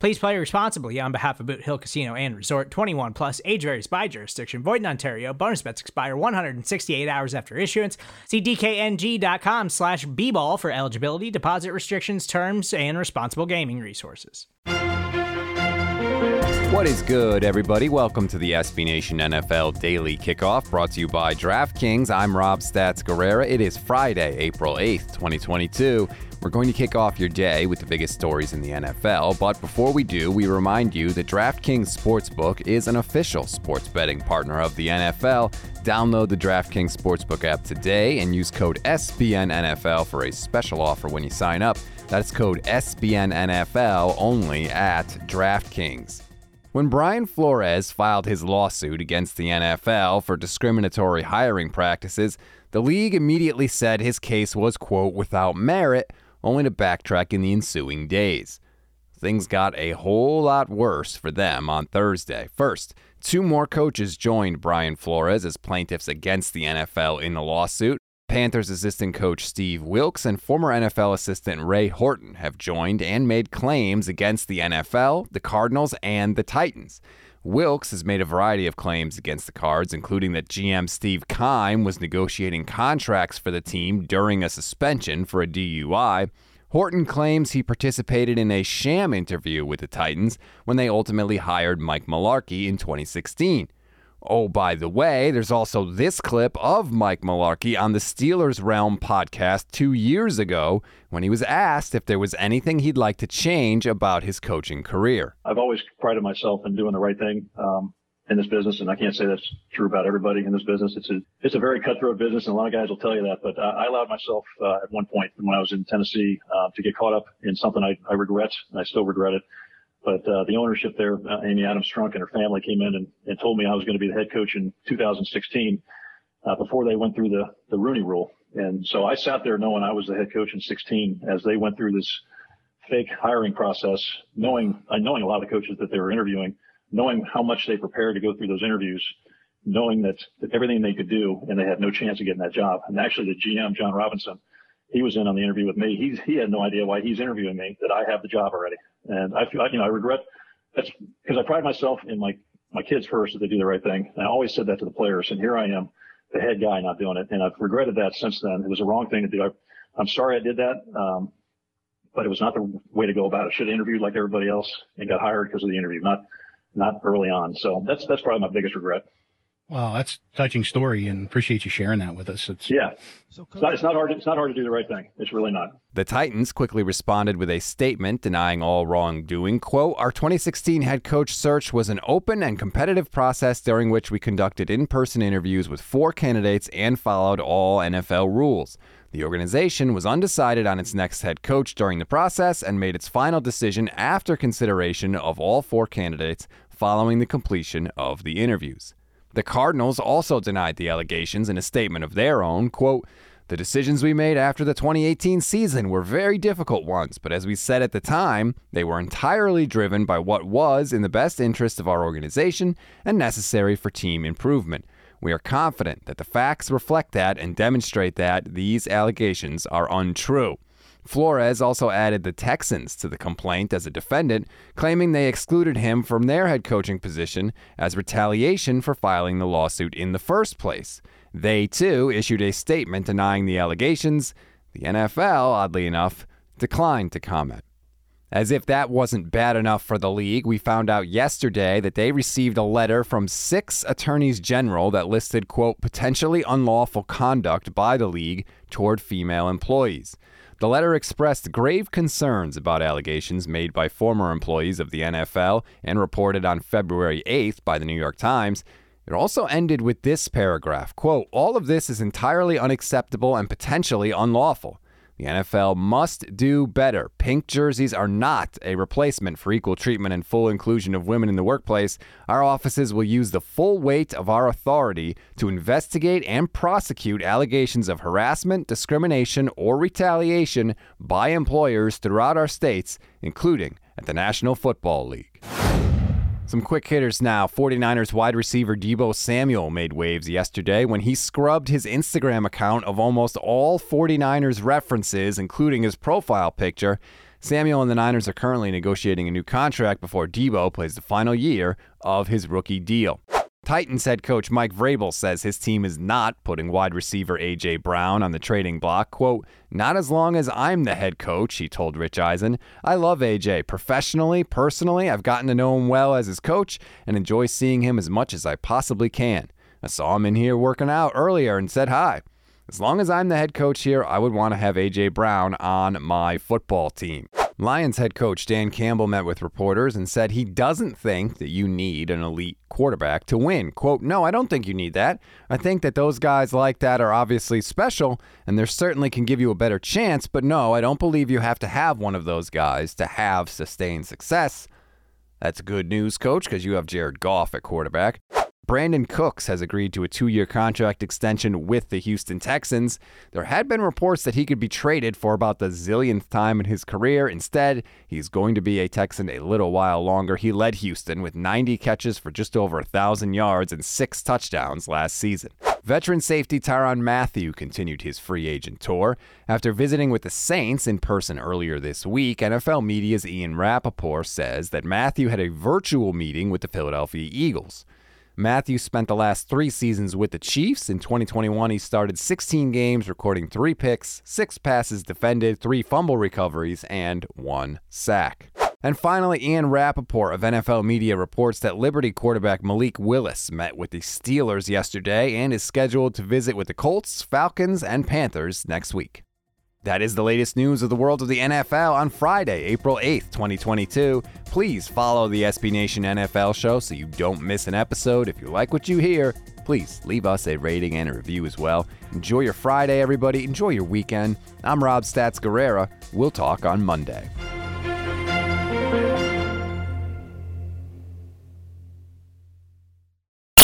Please play responsibly on behalf of Boot Hill Casino and Resort 21 Plus, age varies by jurisdiction, void in Ontario. Bonus bets expire 168 hours after issuance. See DKNG.com slash B ball for eligibility, deposit restrictions, terms, and responsible gaming resources. What is good, everybody? Welcome to the SB Nation NFL Daily Kickoff, brought to you by DraftKings. I'm Rob Stats Guerrera. It is Friday, April 8th, 2022. We're going to kick off your day with the biggest stories in the NFL, but before we do, we remind you that DraftKings Sportsbook is an official sports betting partner of the NFL. Download the DraftKings Sportsbook app today and use code SBNNFL for a special offer when you sign up. That's code SBNNFL only at DraftKings. When Brian Flores filed his lawsuit against the NFL for discriminatory hiring practices, the league immediately said his case was, quote, without merit, only to backtrack in the ensuing days. Things got a whole lot worse for them on Thursday. First, two more coaches joined Brian Flores as plaintiffs against the NFL in the lawsuit. Panthers assistant coach Steve Wilks and former NFL assistant Ray Horton have joined and made claims against the NFL, the Cardinals, and the Titans. Wilks has made a variety of claims against the Cards, including that GM Steve Keim was negotiating contracts for the team during a suspension for a DUI. Horton claims he participated in a sham interview with the Titans when they ultimately hired Mike Mularkey in 2016. Oh, by the way, there's also this clip of Mike Mularkey on the Steelers Realm podcast two years ago when he was asked if there was anything he'd like to change about his coaching career. I've always prided myself in doing the right thing um, in this business, and I can't say that's true about everybody in this business. It's a it's a very cutthroat business, and a lot of guys will tell you that. But I, I allowed myself uh, at one point when I was in Tennessee uh, to get caught up in something I, I regret, and I still regret it. But uh, the ownership there, uh, Amy Adams Strunk and her family came in and, and told me I was going to be the head coach in 2016 uh, before they went through the, the Rooney rule. And so I sat there knowing I was the head coach in 16 as they went through this fake hiring process, knowing, uh, knowing a lot of the coaches that they were interviewing, knowing how much they prepared to go through those interviews, knowing that, that everything they could do and they had no chance of getting that job. And actually the GM, Jon Robinson, he was in on the interview with me. He's, he had no idea why he's interviewing me, that I have the job already. And I feel, you know, I regret that's because I pride myself in my, my kids first that they do the right thing. And I always said that to the players. And here I am, the head guy not doing it. And I've regretted that since then. It was the wrong thing to do. I, I'm sorry I did that. Um, but it was not the way to go about it. Should have interviewed like everybody else and got hired because of the interview, not, not early on. So that's, that's probably my biggest regret. Wow, that's a touching story, and appreciate you sharing that with us. It's yeah, it's not, it's not hard. It's not hard to do the right thing. It's really not. The Titans quickly responded with a statement denying all wrongdoing. "Quote: Our 2016 head coach search was an open and competitive process during which we conducted in-person interviews with four candidates and followed all NFL rules." The organization was undecided on its next head coach during the process and made its final decision after consideration of all four candidates following the completion of the interviews. The Cardinals also denied the allegations in a statement of their own. Quote, the decisions we made after the 2018 season were very difficult ones, but as we said at the time, they were entirely driven by what was in the best interest of our organization and necessary for team improvement. We are confident that the facts reflect that and demonstrate that these allegations are untrue. Flores also added the Texans to the complaint as a defendant, claiming they excluded him from their head coaching position as retaliation for filing the lawsuit in the first place. They, too, issued a statement denying the allegations. The NFL, oddly enough, declined to comment. As if that wasn't bad enough for the league, we found out yesterday that they received a letter from six attorneys general that listed, quote, potentially unlawful conduct by the league toward female employees. The letter expressed grave concerns about allegations made by former employees of the NFL and reported on February 8th by the New York Times. It also ended with this paragraph quote, All of this is entirely unacceptable and potentially unlawful. The NFL must do better. Pink jerseys are not a replacement for equal treatment and full inclusion of women in the workplace. Our offices will use the full weight of our authority to investigate and prosecute allegations of harassment, discrimination, or retaliation by employers throughout our states, including at the National Football League. Some quick hitters now. 49ers wide receiver Deebo Samuel made waves yesterday when he scrubbed his Instagram account of almost all 49ers references, including his profile picture. Samuel and the Niners are currently negotiating a new contract before Deebo plays the final year of his rookie deal. Titans head coach Mike Vrabel says his team is not putting wide receiver A.J. Brown on the trading block. Quote, not as long as I'm the head coach, he told Rich Eisen. I love A.J. Professionally, personally, I've gotten to know him well as his coach and enjoy seeing him as much as I possibly can. I saw him in here working out earlier and said hi. As long as I'm the head coach here, I would want to have A.J. Brown on my football team. Lions head coach Dan Campbell met with reporters and said he doesn't think that you need an elite quarterback to win. Quote, No, I don't think you need that. I think that those guys like that are obviously special and they certainly can give you a better chance, but no, I don't believe you have to have one of those guys to have sustained success. That's good news, coach, because you have Jared Goff at quarterback. Brandin Cooks has agreed to a two year contract extension with the Houston Texans. There had been reports that he could be traded for about the zillionth time in his career. Instead, he's going to be a Texan a little while longer. He led Houston with 90 catches for just over 1,000 yards and six touchdowns last season. Veteran safety Tyrann Mathieu continued his free agent tour. After visiting with the Saints in person earlier this week, NFL Media's Ian Rapoport says that Matthew had a virtual meeting with the Philadelphia Eagles. Mathieu spent the last three seasons with the Chiefs. In 2021, he started 16 games, recording three picks, six passes defended, three fumble recoveries, and one sack. And finally, Ian Rapoport of NFL Media reports that Liberty quarterback Malik Willis met with the Steelers yesterday and is scheduled to visit with the Colts, Falcons, and Panthers next week. That is the latest news of the world of the NFL on Friday, April 8th, 2022. Please follow the SB Nation NFL show so you don't miss an episode. If you like what you hear, please leave us a rating and a review as well. Enjoy your Friday, everybody. Enjoy your weekend. I'm Rob Stats Guerrera. We'll talk on Monday.